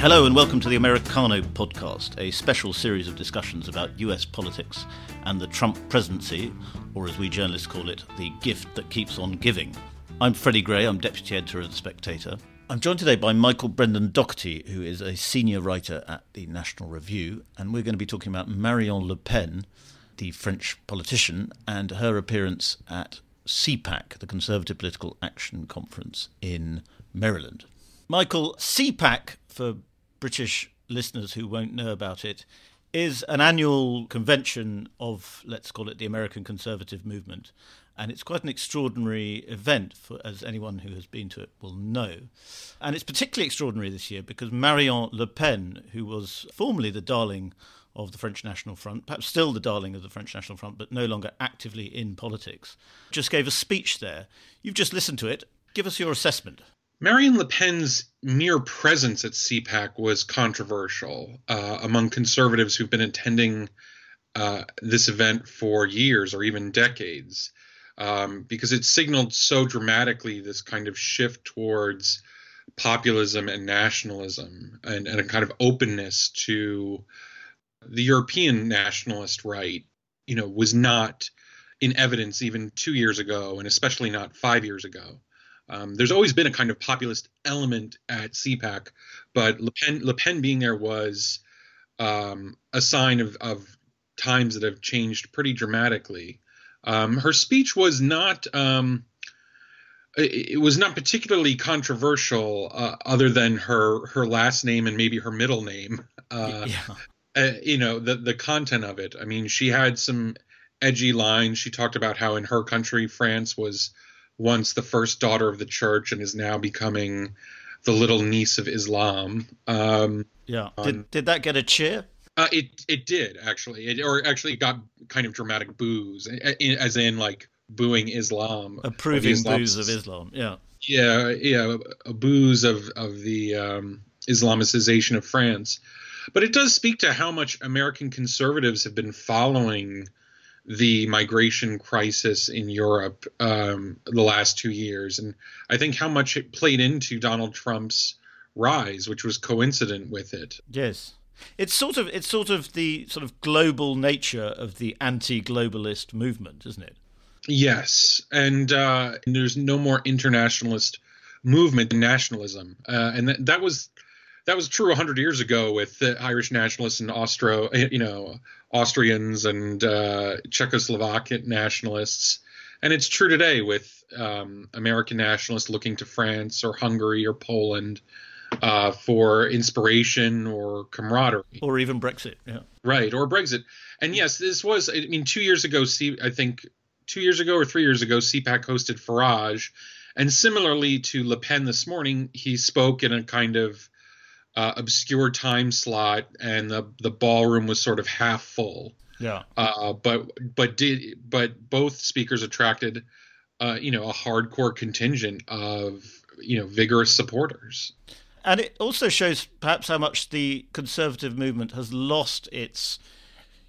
Hello and welcome to the Americano podcast, a special series of discussions about US politics and the Trump presidency, or as we journalists call it, the gift that keeps on giving. I'm Freddie Gray, I'm deputy editor of The Spectator. I'm joined today by Michael Brendan Dougherty, who is a senior writer at the National Review, and we're going to be talking about Marion Le Pen, the French politician, and her appearance at CPAC, the Conservative Political Action Conference in Maryland. Michael, CPAC, for British listeners who won't know about it, is an annual convention of, let's call it, the American conservative movement. And it's quite an extraordinary event, for, as anyone who has been to it will know. And it's particularly extraordinary this year because Marion Le Pen, who was formerly the darling of the French National Front, perhaps still the darling of the French National Front, but no longer actively in politics, just gave a speech there. You've just listened to it. Give us your assessment. Marion Le Pen's mere presence at CPAC was controversial uh, among conservatives who've been attending uh, this event for years or even decades, um, because it signaled so dramatically this kind of shift towards populism and nationalism and, and a kind of openness to the European nationalist right, you know, was not in evidence even two years ago, and especially not five years ago. Um, there's always been a kind of populist element at CPAC, but Le Pen, Le Pen being there was um, a sign of, of, times that have changed pretty dramatically. Um, her speech was not um, it, it, was not particularly controversial, uh, other than her her last name and maybe her middle name. Uh, yeah uh, you know the the content of it. I mean, she had some edgy lines. She talked about how in her country, France was once the first daughter of the church and is now becoming the little niece of Islam. Um, yeah. Did did that get a cheer? Uh, it it did actually, it, or actually got kind of dramatic boos, as in like booing Islam, approving boos of Islam. Yeah. Yeah, yeah, a boos of of the um, Islamicization of France. But it does speak to how much American conservatives have been following the migration crisis in Europe um, the last two years, and I think how much it played into Donald Trump's rise, which was coincident with it. Yes, it's sort of it's sort of the sort of global nature of the anti-globalist movement, isn't it? Yes, and, uh, and there's no more internationalist movement than nationalism, uh, and that, that was that was true 100 years ago with the Irish nationalists and Austro, you know, Austrians and uh, Czechoslovakian nationalists, and it's true today with um, American nationalists looking to France or Hungary or Poland uh, for inspiration or camaraderie, or even Brexit. Yeah, right, or Brexit. And yes, this was. I mean, two years ago, C, I think two years ago or three years ago, CPAC hosted Farage. And similarly to Le Pen this morning, he spoke in a kind of uh, obscure time slot, and the the ballroom was sort of half full. Yeah. Uh, but but did but both speakers attracted, uh, you know, a hardcore contingent of you know vigorous supporters. And it also shows perhaps how much the conservative movement has lost its,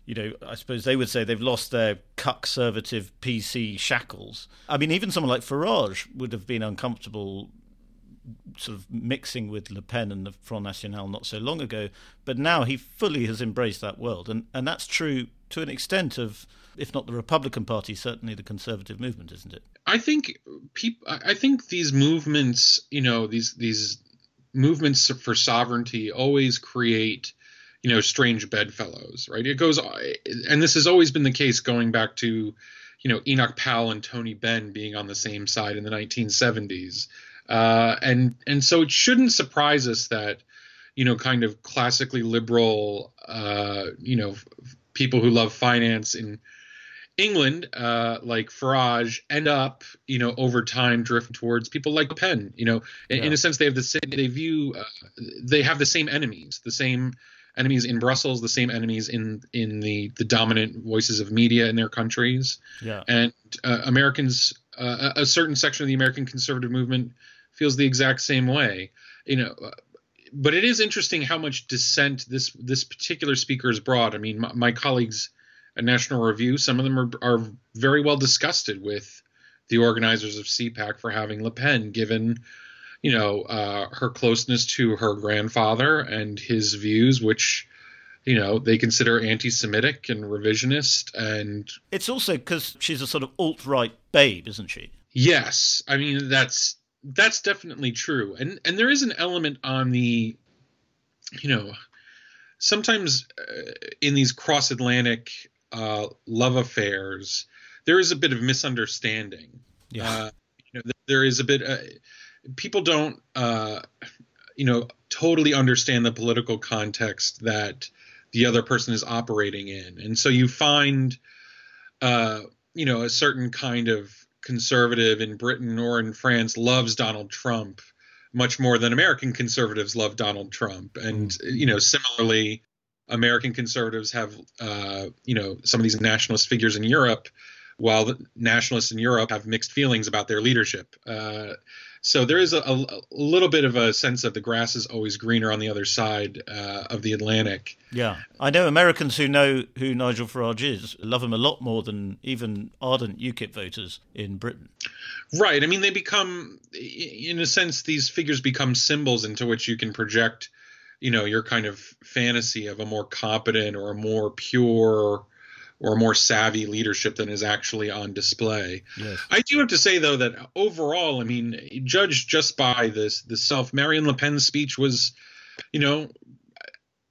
you know, I suppose they would say they've lost their conservative PC shackles. I mean, even someone like Farage would have been uncomfortable sort of mixing with Le Pen and the Front National not so long ago, but now he fully has embraced that world, and and that's true to an extent of, if not the Republican Party, certainly the conservative movement, isn't it? I think people. I think these movements, you know, these these movements for sovereignty always create you know strange bedfellows right it goes and this has always been the case going back to you know enoch powell and tony benn being on the same side in the 1970s uh, and and so it shouldn't surprise us that you know kind of classically liberal uh, you know people who love finance in England, uh, like Farage, end up, you know, over time drifting towards people like Pen. You know, in, yeah. in a sense, they have the same. They view. Uh, they have the same enemies. The same enemies in Brussels. The same enemies in in the the dominant voices of media in their countries. Yeah. And uh, Americans, uh, a certain section of the American conservative movement feels the exact same way. You know, but it is interesting how much dissent this this particular speaker has brought. I mean, my, my colleagues at National Review, some of them are, are very well disgusted with the organizers of CPAC for having Le Pen, given you know, uh, her closeness to her grandfather and his views, which you know they consider anti-Semitic and revisionist, and it's also because she's a sort of alt-right babe, isn't she? Yes, I mean that's that's definitely true, and and there is an element on the, you know, sometimes uh, in these cross-Atlantic uh, love affairs, there is a bit of misunderstanding. Yeah. Uh, you know, there is a bit. Uh, people don't, uh, you know, totally understand the political context that the other person is operating in, and so you find, uh, you know, a certain kind of conservative in Britain or in France loves Donald Trump much more than American conservatives love Donald Trump, and mm. you know, similarly. American conservatives have, uh, you know, some of these nationalist figures in Europe while the nationalists in Europe have mixed feelings about their leadership. Uh, so there is a, a, little bit of a sense of the grass is always greener on the other side uh, of the Atlantic. Yeah, I know Americans who know who Nigel Farage is love him a lot more than even ardent UKIP voters in Britain. Right. I mean, they become, in a sense, these figures become symbols into which you can project, you know, your kind of fantasy of a more competent or a more pure or more savvy leadership than is actually on display. Yes. I do have to say though that overall, I mean, judged just by this the self, Marion Le Pen's speech was, you know,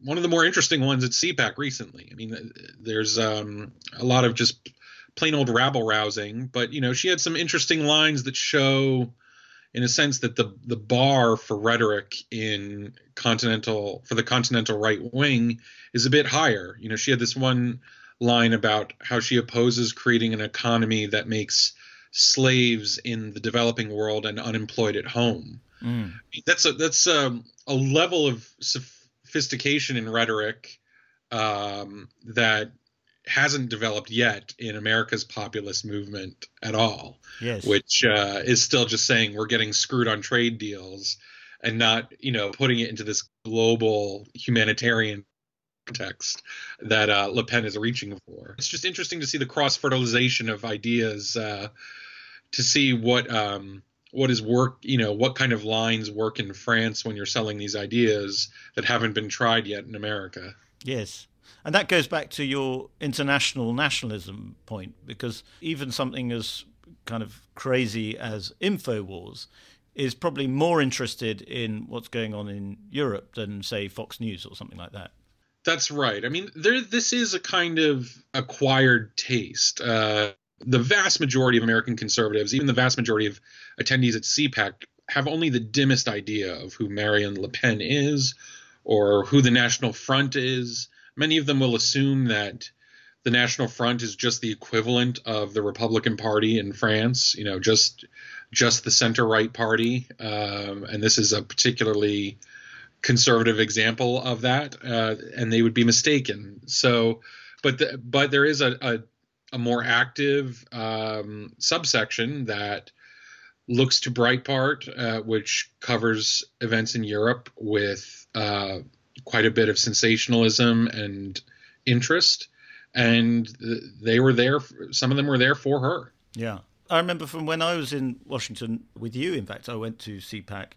one of the more interesting ones at CPAC recently. I mean, there's um, a lot of just plain old rabble rousing, but you know, she had some interesting lines that show in a sense that the the bar for rhetoric in continental for the continental right wing is a bit higher. You know, she had this one line about how she opposes creating an economy that makes slaves in the developing world and unemployed at home. Mm. That's a that's a, a, level of sophistication in rhetoric um, that hasn't developed yet in America's populist movement at all. Yes. Which uh, is still just saying we're getting screwed on trade deals and not, you know, putting it into this global humanitarian context that uh, Le Pen is reaching for. It's just interesting to see the cross fertilization of ideas, uh, to see what um, what is work, you know, what kind of lines work in France when you're selling these ideas that haven't been tried yet in America. Yes. And that goes back to your international nationalism point, because even something as kind of crazy as InfoWars is probably more interested in what's going on in Europe than, say, Fox News or something like that. That's right. I mean, there. This is a kind of acquired taste. Uh, the vast majority of American conservatives, even the vast majority of attendees at CPAC, have only the dimmest idea of who Marion Le Pen is, or who the National Front is. Many of them will assume that the National Front is just the equivalent of the Republican Party in France. You know, just just the center right party, um, and this is a particularly conservative example of that, uh, and they would be mistaken. So, but the, but there is a, a, a more active um, subsection that looks to Breitbart, uh, which covers events in Europe with uh, quite a bit of sensationalism and interest, and they were there. Some of them were there for her. Yeah. I remember from when I was in Washington with you. In fact, I went to CPAC,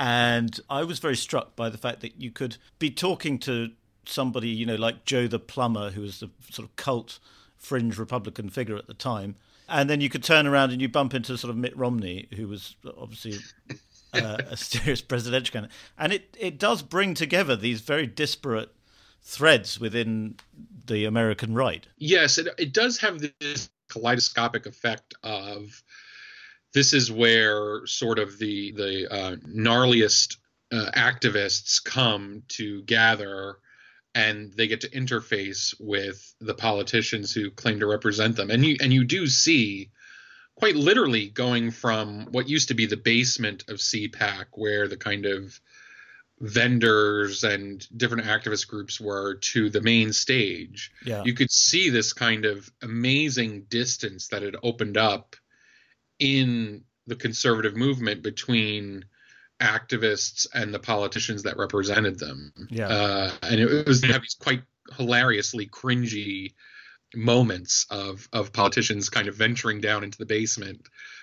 and I was very struck by the fact that you could be talking to somebody, you know, like Joe the plumber, who was the sort of cult fringe Republican figure at the time, and then you could turn around and you bump into sort of Mitt Romney, who was obviously uh, a serious presidential candidate, and it it does bring together these very disparate threads within the American right. Yes, it it does have this kaleidoscopic effect of this is where sort of the the uh, gnarliest uh, activists come to gather and they get to interface with the politicians who claim to represent them and you and you do see quite literally going from what used to be the basement of CPAC where the kind of vendors and different activist groups were to the main stage yeah. you could see this kind of amazing distance that had opened up in the conservative movement between activists and the politicians that represented them. Yeah. Uh, and it was have these quite hilariously cringy moments of of politicians kind of venturing down into the basement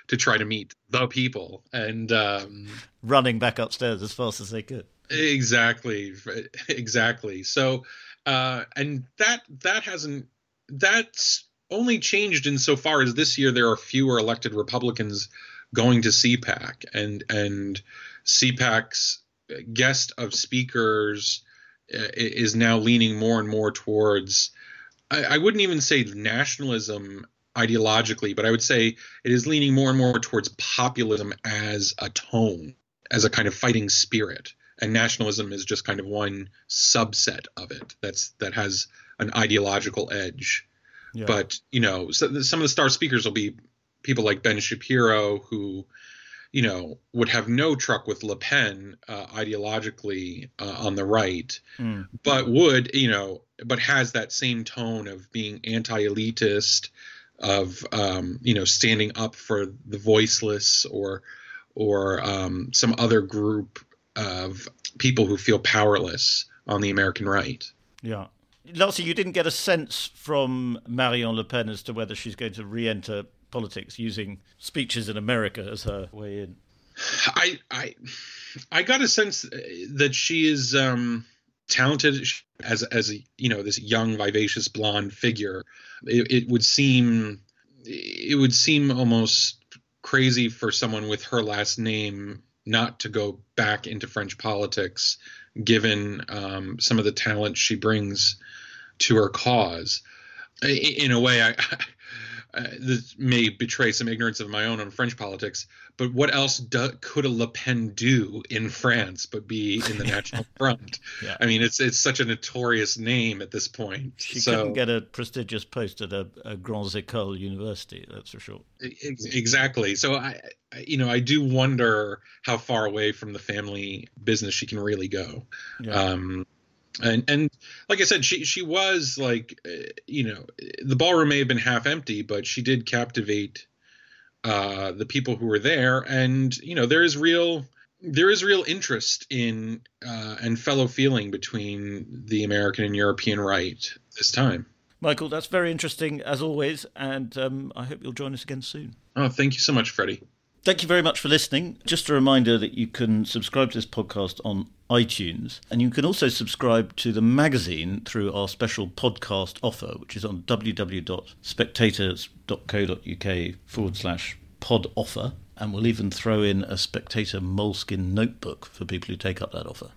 to try to meet the people and um, running back upstairs as fast as they could. Exactly, exactly. So, uh, and that that hasn't that's only changed insofar as this year there are fewer elected Republicans going to CPAC, and and CPAC's guest of speakers uh, is now leaning more and more towards. I, I wouldn't even say nationalism ideologically, but I would say it is leaning more and more towards populism as a tone, as a kind of fighting spirit. And nationalism is just kind of one subset of it that's that has an ideological edge. Yeah. But you know, so some of the star speakers will be people like Ben Shapiro, who you know would have no truck with Le Pen uh, ideologically uh, on the right, mm. but would you know, but has that same tone of being anti-elitist, of um, you know standing up for the voiceless or or um, some other group of people who feel powerless on the American right. Yeah. Lasse, you didn't get a sense from Marion Le Pen as to whether she's going to re-enter politics using speeches in America as her way in. I I I got a sense that she is um, talented as as a you know this young vivacious blonde figure. It, it would seem it would seem almost crazy for someone with her last name not to go back into French politics, given um, some of the talent she brings to her cause. In a way, I, uh, this may betray some ignorance of my own on French politics, but what else do, could a Le Pen do in France but be in the National Front? Yeah. I mean, it's it's such a notorious name at this point. She so, couldn't get a prestigious post at a, a Grandes Écoles university, that's for sure. Exactly. So I, you know, I do wonder how far away from the family business she can really go. Yeah. Um, and and like I said, she she was like, uh, you know, the ballroom may have been half empty, but she did captivate uh, the people who were there, and you know, there is real there is real interest in uh, and fellow feeling between the American and European right this time. Michael, that's very interesting as always, and um, I hope you'll join us again soon. Oh, thank you so much, Freddie. Thank you very much for listening. Just a reminder that you can subscribe to this podcast on iTunes, and you can also subscribe to the magazine through our special podcast offer, which is on www.spectators.co.uk forward slash pod offer. And we'll even throw in a Spectator Moleskine notebook for people who take up that offer.